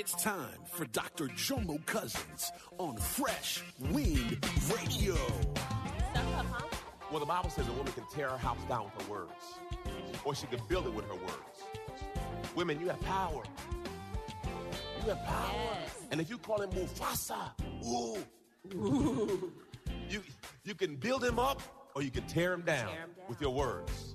It's time for Dr. Jomo Cousins on Fresh Wind Radio. Well, the Bible says a woman can tear her house down with her words, or she can build it with her words. Women, you have power. You have power. Yes. And if you call him Mufasa, ooh, you, you can build him up or you can tear him down, Tear him down. with your words.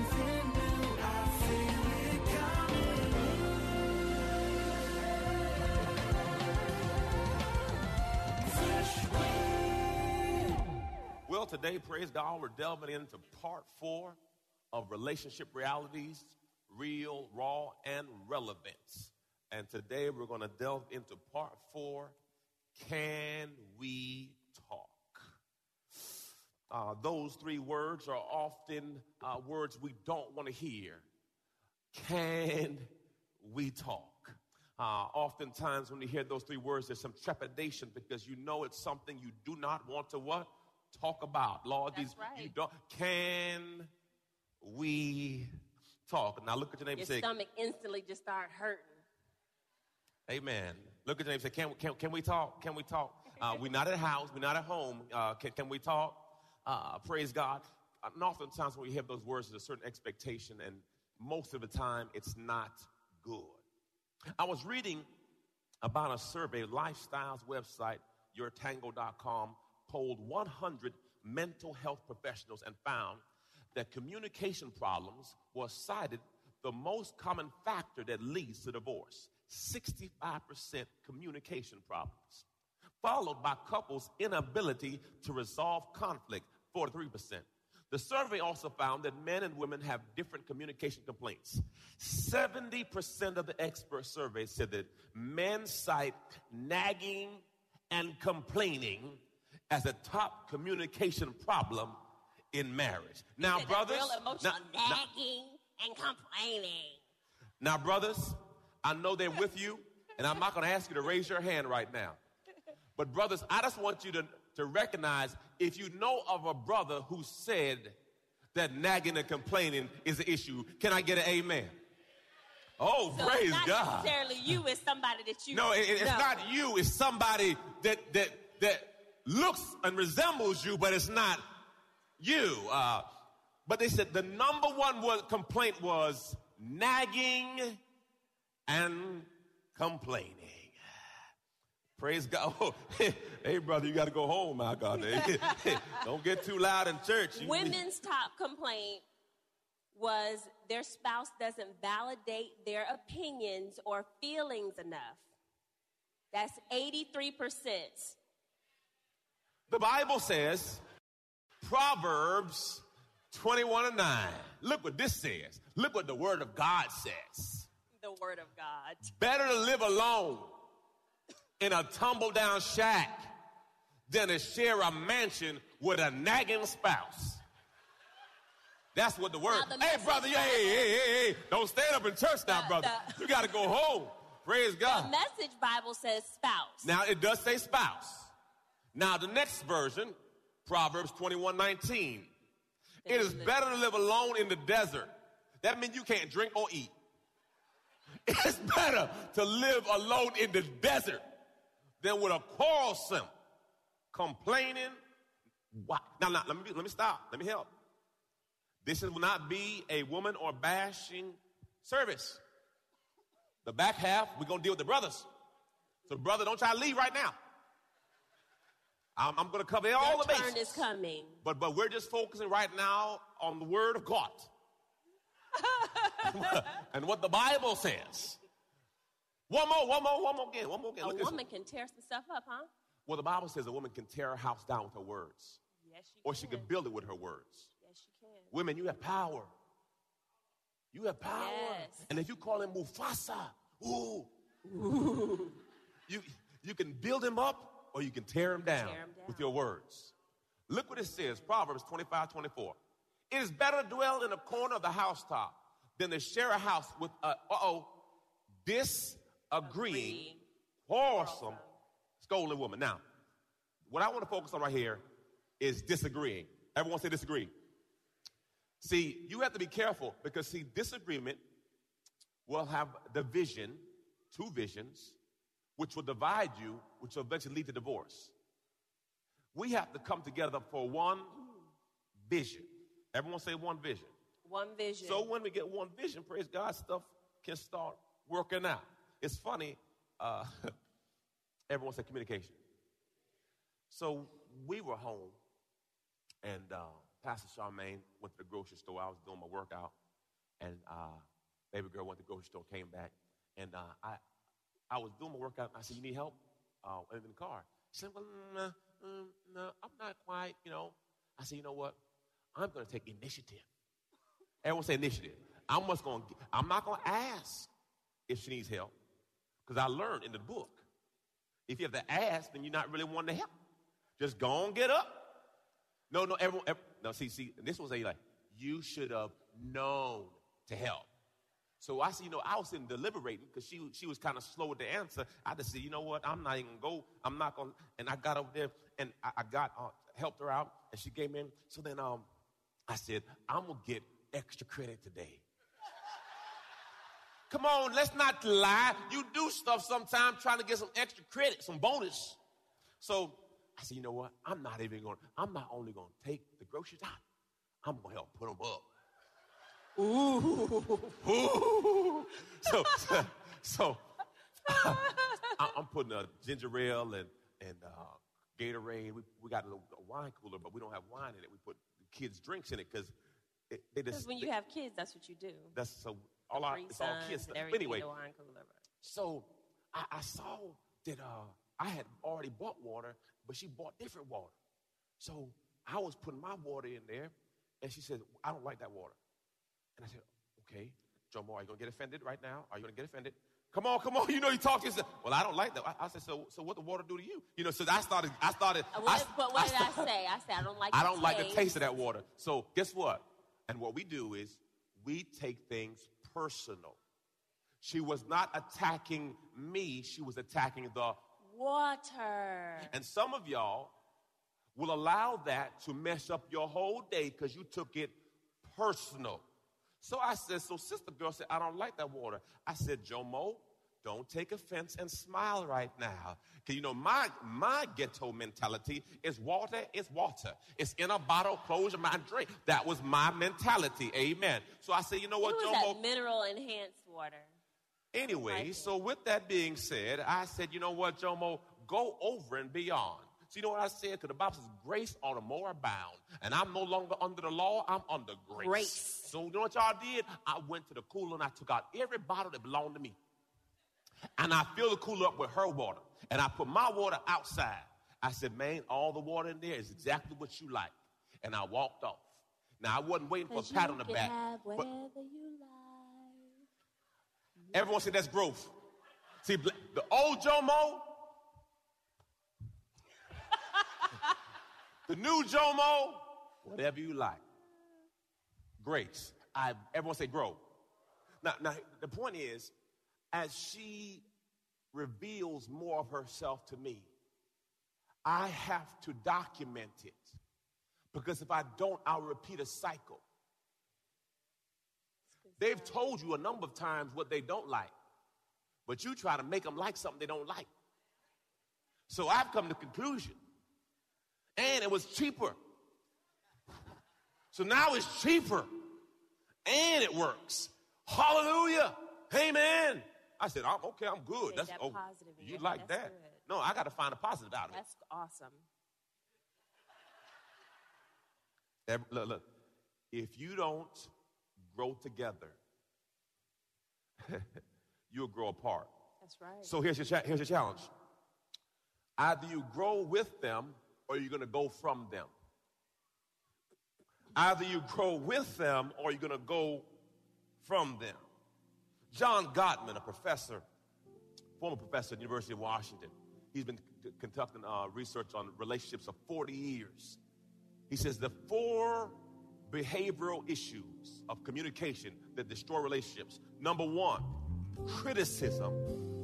today, praise God, we're delving into part four of relationship realities, real, raw, and relevance. And today we're going to delve into part four Can we talk? Uh, those three words are often uh, words we don't want to hear. Can we talk? Uh, oftentimes, when you hear those three words, there's some trepidation because you know it's something you do not want to what talk about. Lord, That's these right. you don't. Can we talk? Now look at your neighbor Your and say, stomach instantly just start hurting. Amen. Look at your neighbor and say, can, can, can we talk? Can we talk? Uh, we're not at house. We're not at home. Uh, can, can we talk? Uh, praise God. And oftentimes when we hear those words, there's a certain expectation, and most of the time it's not good. I was reading about a survey, Lifestyles website, yourtango.com, polled 100 mental health professionals and found that communication problems was cited the most common factor that leads to divorce 65% communication problems, followed by couples' inability to resolve conflict 43%. The survey also found that men and women have different communication complaints. 70% of the expert surveyed said that men cite nagging and complaining as a top communication problem in marriage. Now, brothers, now- now- nagging and complaining. now, brothers, I know they're with you, and I'm not going to ask you to raise your hand right now. But, brothers, I just want you to, to recognize if you know of a brother who said that nagging and complaining is an issue, can I get an amen? Oh, So praise it's not God. necessarily you, it's somebody that you No, it- it's know. not you, it's somebody that, that, that looks and resembles you, but it's not you. Uh, but they said the number one was, complaint was nagging and complaining. Praise God. Oh, hey, brother, you got to go home my God. Don't get too loud in church. Women's top complaint was their spouse doesn't validate their opinions or feelings enough. That's 83%. The Bible says, Proverbs 21 and 9. Look what this says. Look what the Word of God says. The word of God. Better to live alone in a tumble down shack than to share a mansion with a nagging spouse. That's what the word. The Hey, brother, yeah, hey, hey, hey, hey. Don't stand up in church now, The- brother. the- you got to go home. Praise God. The message Bible says spouse. Now it does say spouse. Now the next version, Proverbs 21 19. It is better to live alone in the desert. That means you can't drink or eat. It's better to live alone in the desert than with a quarrelsome, complaining. Why? Now, now let me let me stop. Let me help. This will not be a woman or bashing service. The back half, we're gonna deal with the brothers. So, brother, don't try to leave right now. I'm, I'm gonna cover all Your the turn is coming. But but we're just focusing right now on the word of God. and what the Bible says. One more, one more, one more again, one more again. A Look at woman can tear some stuff up, huh? Well, the Bible says a woman can tear her house down with her words, Yes, she can. or can. she can build it with her words. Yes, she can. Women, you have power. You have power. Yes. And if you call him Mufasa, ooh, ooh, you, you can build him up or you can tear them down, Tear him down. with your words. Look what it says Proverbs 25 24. It is better to dwell in a corner of the housetop than to share a house with a, uh oh, disagreeing, Agreeing. quarrelsome, scolding woman. Now, what I want to focus on right here is disagreeing. Everyone say disagree. See, you have to be careful because, see, disagreement will have division, two visions, which will divide you, which will eventually lead to divorce. We have to come together for one vision. Everyone say one vision. One vision. So when we get one vision, praise God, stuff can start working out. It's funny. Uh, everyone said communication. So we were home, and uh, Pastor Charmaine went to the grocery store. I was doing my workout, and uh, baby girl went to the grocery store, came back, and uh, I, I was doing my workout. I said, "You need help?" Uh, in the car. She said, "Well, mm, no, I'm not quite." You know. I said, "You know what? I'm going to take initiative." Everyone say initiative. I'm just going. I'm not going to ask if she needs help because I learned in the book. If you have to ask, then you're not really wanting to help. Just go on, get up. No, no, everyone. ev- no, see, see, this was a like you should have known to help. So I said, you know, I was in deliberating because she she was kind of slow with the answer. I just said, you know what, I'm not even go. I'm not gonna. And I got over there and I, I got uh, helped her out, and she came in. So then um, I said, I'm gonna get extra credit today. Come on, let's not lie. You do stuff sometimes trying to get some extra credit, some bonus. So I said, you know what? I'm not even going. to I'm not only going to take the groceries out. I'm going to help put them up. Ooh, ooh. So, so I- I'm putting a ginger ale and and uh, Gatorade. We, we got a, little, a wine cooler, but we don't have wine in it. We put kids' drinks in it because they Because just when you they- have kids, that's what you do. that's so all our it's all kids stuff. Anyway, wine cooler. so I, I saw that uh, I had already bought water, but she bought different water. So I was putting my water in there, and she said, I don't like that water. And I said, okay, Jomo, are you going to get offended right now? Are you going to get offended? Come on, come on. You know, you talk to yourself. Well, I don't like that. I, I said, so, so what the water do to you? You know, so I started, I started. Uh, what, I, but what did I say? I said I don't like. I the don't like the taste. taste of that water. So guess what? And what we do is we take things personal. She was not attacking me, she was attacking the. Water. And some of y'all will allow that to mess up your whole day because you took it personal. So I said, so sister girl said, I don't like that water. I said, Jomo, don't take offense and smile right now. Cause you know, my my ghetto mentality is water is water. It's in a bottle, close your mouth, drink. That was my mentality. Amen. So I said, you know It what, was Jomo? that mineral enhanced water. Anyway, so with that being said, I said, you know what, Jomo, go over and beyond. So you know what I said? Because the Bible says grace ought to more abound. And I'm no longer under the law, I'm under grace. Grace. So you know what y'all did? I went to the cooler and I took out every bottle that belonged to me. And I filled the cooler up with her water. And I put my water outside. I said, man, all the water in there is exactly what you like. And I walked off. Now, I wasn't waiting for a pat on the back. but- you like. Everyone said that's growth. See, the old Jomo, the new Jomo, whatever you like. Grace. I, everyone say grow. Now, now, the point is, as she reveals more of herself to me, I have to document it. Because if I don't, I'll repeat a cycle. They've told you a number of times what they don't like, but you try to make them like something they don't like. So I've come to the conclusion, and it was cheaper. So now it's cheaper, and it works. Hallelujah. Amen. I said, I'm okay, I'm good. That's that oh, you your- like that's that? good. No, I got to find a positive out of it. That's awesome. Every- look, look. If you don't grow together, you'll grow apart. That's right. So here's your, cha- here's your challenge. Either you grow with them or you're going to go from them. Either you grow with them or you're going to go from them. John Gottman, a professor, former professor at the University of Washington, he's been conducting uh, research on relationships for 40 years. He says the four behavioral issues of communication that destroy relationships. Number one, criticism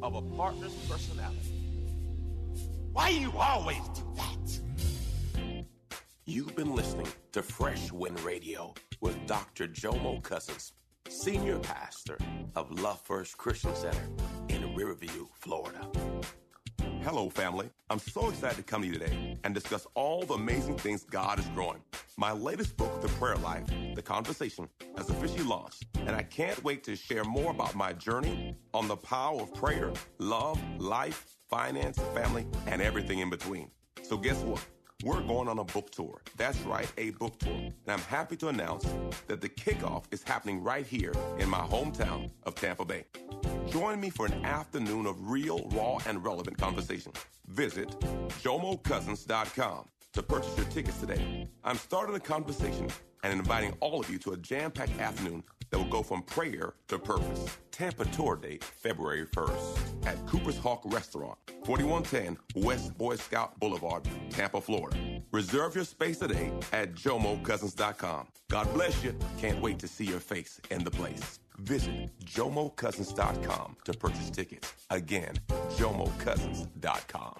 of a partner's personality. Why do you always do that? You've been listening to Fresh Wind Radio with Dr. Jomo Cousins, Senior Pastor of Love First Christian Center in Riverview, Florida. Hello, family. I'm so excited to come to you today and discuss all the amazing things God is growing. My latest book, The Prayer Life, The Conversation, has officially launched, and I can't wait to share more about my journey on the power of prayer, love, life, finance, family, and everything in between. So, guess what? We're going on a book tour. That's right, a book tour. And I'm happy to announce that the kickoff is happening right here in my hometown of Tampa Bay. Join me for an afternoon of real, raw, and relevant conversation. Visit jomocousins.com to purchase your tickets today. I'm starting a conversation and inviting all of you to a jam-packed afternoon that will go from prayer to purpose. Tampa tour date, February 1st at Cooper's Hawk Restaurant, 4110 West Boy Scout Boulevard, Tampa, Florida. Reserve your space today at jomocousins.com. God bless you. Can't wait to see your face in the place. Visit jomocousins.com to purchase tickets. Again, jomocousins.com.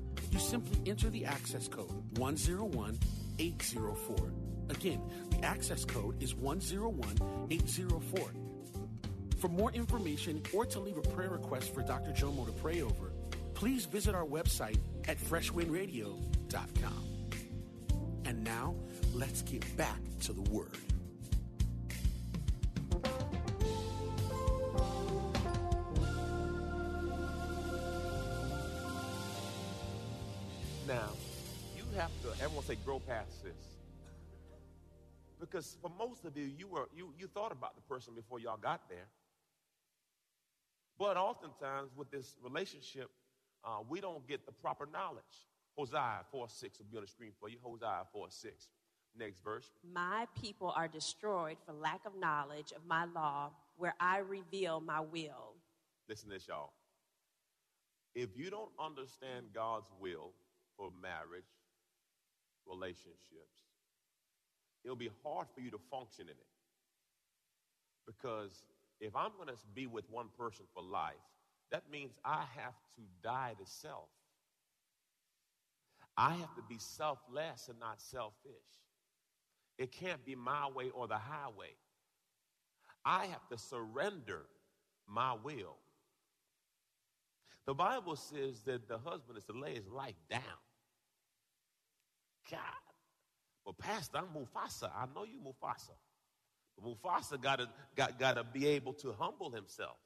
You simply enter the access code 101804. Again, the access code is 101804. For more information or to leave a prayer request for Dr. Jomo to pray over, please visit our website at freshwindradio.com. And now, let's get back to the Word. Now, you have to, everyone say, grow past this. Because for most of you, you, were, you, you thought about the person before y'all got there. But oftentimes with this relationship, uh, we don't get the proper knowledge. Hosea 4 6 will be on the screen for you. Hosea 4 6. Next verse. My people are destroyed for lack of knowledge of my law, where I reveal my will. Listen to this, y'all. If you don't understand God's will for marriage, relationships, it'll be hard for you to function in it. Because if I'm going to be with one person for life, that means I have to die to self. I have to be selfless and not selfish. It can't be my way or the highway. I have to surrender my will. The Bible says that the husband is to lay his life down. God. But Pastor, I'm Mufasa. I know you Mufasa. But Mufasa gotta got gotta be able to humble himself.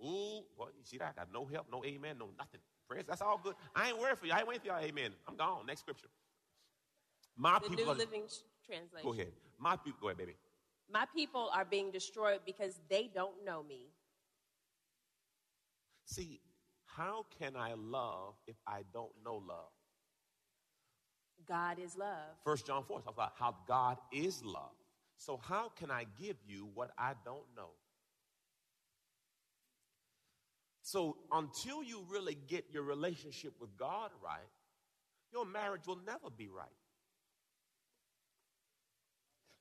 Ooh, boy, you see that? I got no help, no amen, no nothing. Praise, that's all good. I ain't worried for you. I ain't waiting for y'all, amen. I'm gone. Next scripture. My The people New are, Living Translation. go ahead. My people, go ahead, baby. My people are being destroyed because they don't know me. See, how can I love if I don't know love? God is love. First John 4 talks about how God is love. So how can I give you what I don't know? So until you really get your relationship with God right, your marriage will never be right.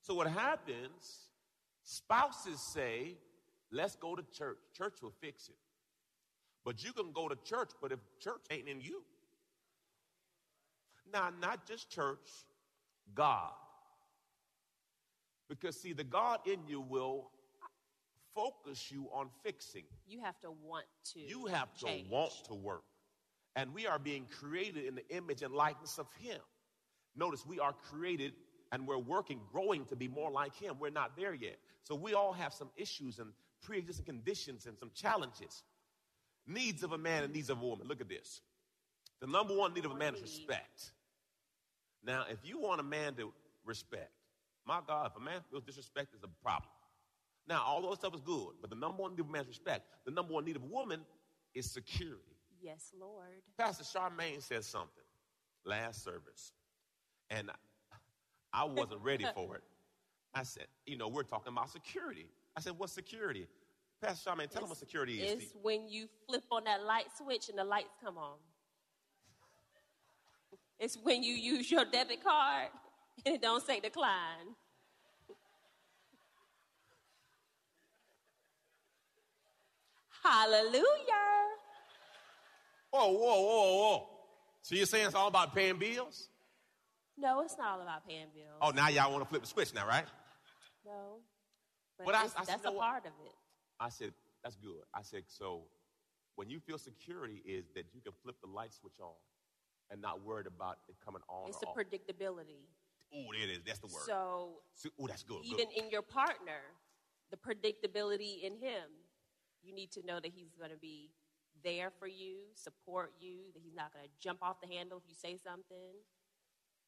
So what happens, spouses say, let's go to church. Church will fix it. But you can go to church, but if church ain't in you. Now, not just church, God. Because, see, the God in you will focus you on fixing. You have to want to. You have to change. want to work. And we are being created in the image and likeness of Him. Notice we are created and we're working, growing to be more like Him. We're not there yet. So we all have some issues and pre existing conditions and some challenges. Needs of a man and needs of a woman. Look at this. The number one need of a man is respect. Now, if you want a man to respect, my God, if a man feels disrespect, is a problem. Now, all those stuff is good, but the number one need of a man respect. The number one need of a woman is security. Yes, Lord. Pastor Charmaine said something last service, and I wasn't ready for it. I said, you know, we're talking about security. I said, what's security? Pastor Charmaine, tell them what security is. It's when you flip on that light switch and the lights come on. It's when you use your debit card and it don't say decline. Hallelujah. Whoa, whoa, whoa, whoa. So you're saying it's all about paying bills? No, it's not all about paying bills. Oh, now y'all want to flip the switch now, right? No. But, But I- I said, that's a part of it. I said, that's good. I said, so when you feel security is that you can flip the light switch on and not worried about it coming on It's the off. predictability. Ooh, there it is. That's the word. So So, ooh, that's good. even good. in your partner, the predictability in him, you need to know that he's going to be there for you, support you, that he's not going to jump off the handle if you say something,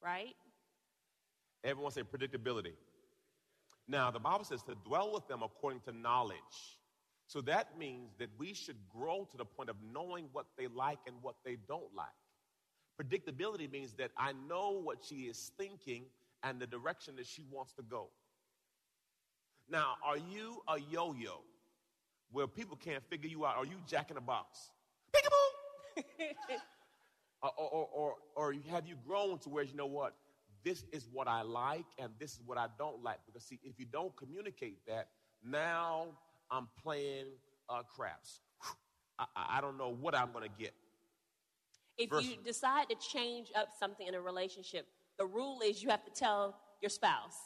right? Everyone say predictability. Now, the Bible says to dwell with them according to knowledge. So that means that we should grow to the point of knowing what they like and what they don't like. Predictability means that I know what she is thinking and the direction that she wants to go. Now, are you a yo yo where people can't figure you out? Are you Jack in the Box? Peekaboo! or, or, or, or, have you grown to where you know what? This is what I like and this is what I don't like. Because, see, if you don't communicate that, now I'm playing uh, craps. I I don't know what I'm going to get. If you decide to change up something in a relationship, the rule is you have to tell your spouse.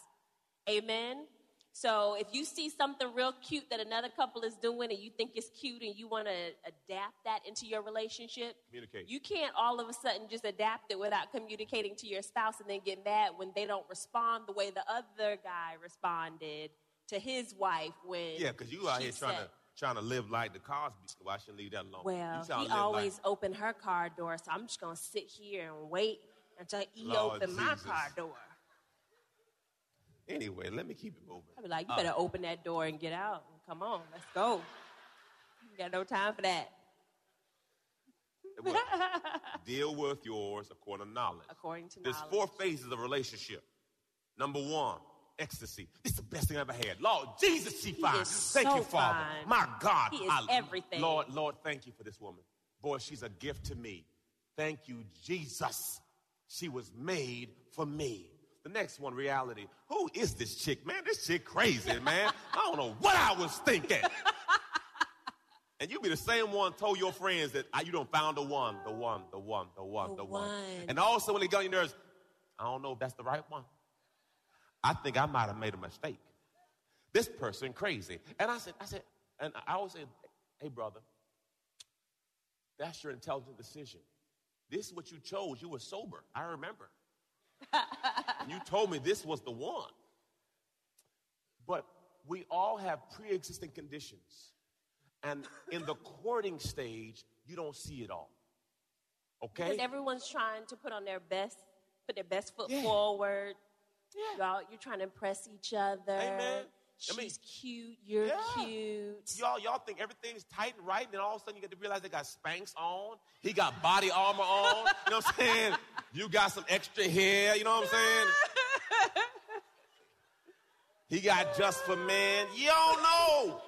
Amen? So if you see something real cute that another couple is doing and you think it's cute and you want to adapt that into your relationship, Communicate. you can't all of a sudden just adapt it without communicating to your spouse and then get mad when they don't respond the way the other guy responded to his wife when Yeah, because you out here trying to trying to live like the Cosby. Why shouldn't leave that alone? well, he live like- always opened her car door, so I'm just gonna sit here and wait until he Lord opened my car door. Anyway, let me keep it moving. I'd be like, you Uh, better open that door and get out. Come on, let's go. You got no time for that. Deal with yours according to knowledge. According to There's knowledge. four phases of relationship. Number one, ecstasy. This is the best thing I ever had. Lord Jesus, she fine. Thank so you, Father. fine. My God. He is everything. Lord, Lord, thank you for this woman. Boy, she's a gift to me. Thank you, Jesus. She was made for me. The next one, reality. Who is this chick, man? This chick crazy, man. I don't know what I was thinking. And you be the same one told your friends that ah, you don't found the one, the one, the one, the one, The the, one. one. And also when they got on your nerves, I don't know if that's the right one. I think I might have made a mistake. This person crazy. And I said, I said, and I always say, hey brother, that's your intelligent decision. This is what you chose. You were sober. I remember. you told me this was the one. But we all have pre-existing conditions. And in the courting stage, you don't see it all. Okay? Because everyone's trying to put on their best, put their best foot Yeah. forward. Yeah. Y'all, you're trying to impress each other. Amen. She's I mean- cute. You're Yeah. cute. Y'all, y'all think everything's tight and right, and then all of a sudden you get to realize they got Spanx on. He got body armor on. You know what I'm saying? You got some extra hair. You know what I'm saying? He got just for men. You don't know.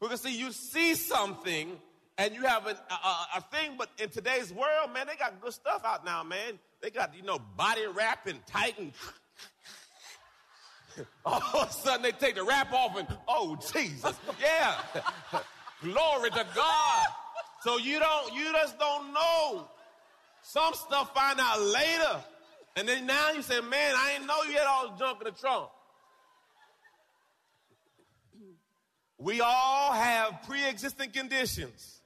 Because see, you see something and you have a, a, a thing, but in today's world, man, they got good stuff out now, man. They got, you know, body wrap and tight and all of a sudden they take the wrap off and, oh, Jesus. Yeah. Glory to God. So you don't, you just don't know. Some stuff find out later. And then now you say, man, I didn't know you had all the junk in the trunk. We all have pre-existing conditions.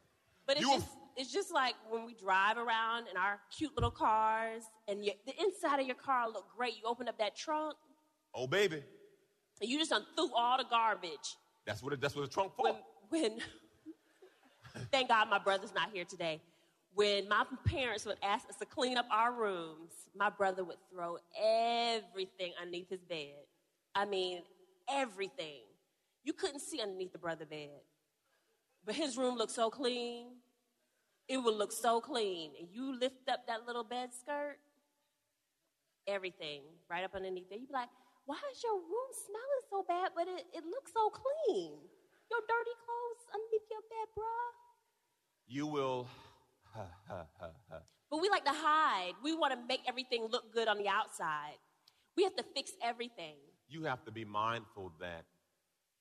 But it's You- just it's just like when we drive around in our cute little cars, and you, the inside of your car look great. You open up that trunk, Oh, baby. and you just done threw all the garbage. That's what, it, that's what the trunk for. When, when thank God my brother's not here today. When my parents would ask us to clean up our rooms, my brother would throw everything underneath his bed. I mean, everything. You couldn't see underneath the brother bed. But his room looked so clean. It would look so clean. And you lift up that little bed skirt, everything right up underneath there. You'd be like, why is your room smelling so bad, but it, it looks so clean? Your dirty clothes underneath your bed, bruh. You will. But we like to hide. We want to make everything look good on the outside. We have to fix everything. you have to be mindful that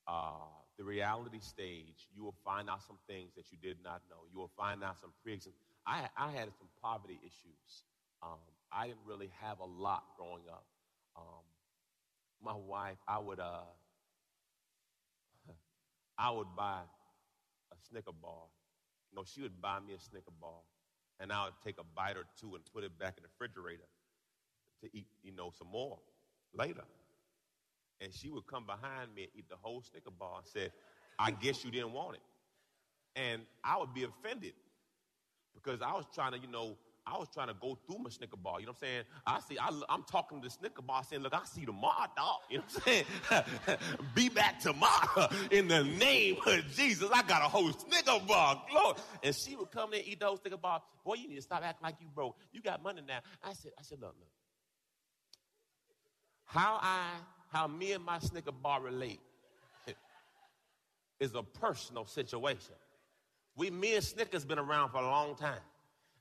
uh, the reality stage, you will find out some things that you did not know. You will find out some pre-existing. I, I had some poverty issues. Um, I didn't really have a lot growing up. Um, my wife, I would, uh, I would buy a Snicker bar. Know, she would buy me a Snicker bar, and I would take a bite or two and put it back in the refrigerator to eat, you know, some more later. And she would come behind me and eat the whole Snicker bar and said, I guess you didn't want it. And I would be offended because I was trying to, you know, I was trying to go through my Snicker bar. You know what I'm saying? I see, I, am talking to the Snicker bar saying, look, I see Ma dog. You know what I'm saying? be back tomorrow in the name of Jesus. I got a whole Snicker bar. Lord. And she would come in and eat the whole Snicker bar. Boy, you need to stop acting like you broke. You got money now. I said, I said, look, look. How I, how me and my Snicker bar relate is a personal situation. We, me and Snickers been around for a long time.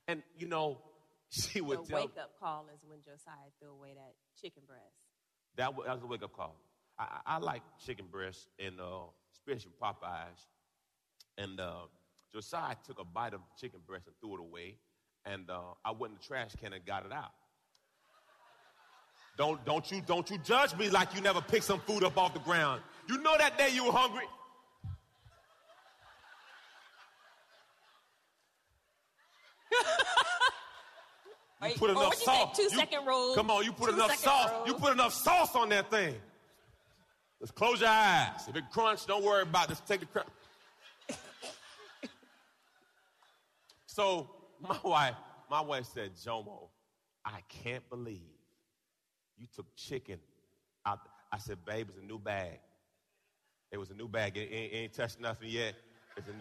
And, you know, she The would tell wake up call is when Josiah threw away that chicken breast. that was, that was a wake up call. I, I I like chicken breast and uh, especially Popeyes. And uh, Josiah took a bite of chicken breast and threw it away. And uh, I went in the trash can and got it out. Don't, don't, you, don't you judge me like you never picked some food up off the ground. You know that day you were hungry. You put or enough what you say, sauce. two You- second rule. Come on, you put Two enough sauce. You put enough sauce on that thing. Just close your eyes. If it crunch, don't worry about it. Just take the crunch. so my wife, my wife said, Jomo, I can't believe you took chicken out. I said, babe, it's a new bag. It was a new bag. It ain't, it ain't touched nothing yet. New-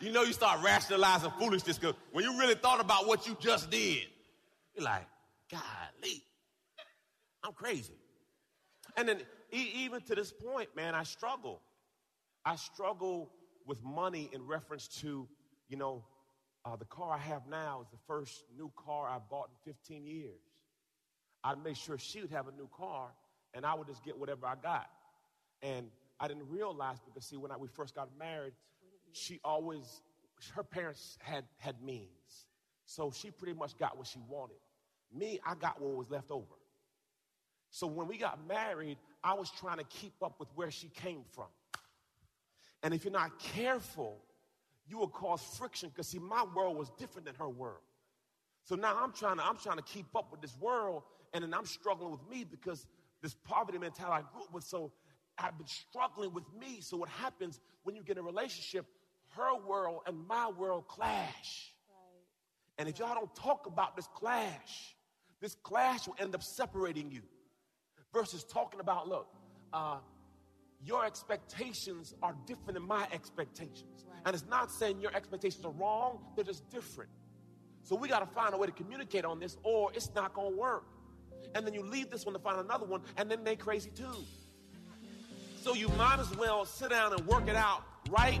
you know, you start rationalizing foolishness because when you really thought about what you just did, you're like, golly, I'm crazy. And then, even to this point, man, I struggle. I struggle with money in reference to, you know, uh, the car I have now is the first new car I bought in 15 years. I'd make sure she would have a new car, and I would just get whatever I got. And I didn't realize because, see, when I, we first got married, she always, her parents had, had means. So she pretty much got what she wanted. Me, I got what was left over. So when we got married, I was trying to keep up with where she came from. And if you're not careful, you will cause friction because see, my world was different than her world. So now I'm trying to I'm trying to keep up with this world, and then I'm struggling with me because this poverty mentality I grew up with. So I've been struggling with me. So what happens when you get in a relationship? Her world and my world clash. And if y'all don't talk about this clash, this clash will end up separating you. Versus talking about, look, uh, your expectations are different than my expectations. And it's not saying your expectations are wrong, they're just different. So we got to find a way to communicate on this, or it's not going to work. And then you leave this one to find another one, and then they crazy too. So you might as well sit down and work it out right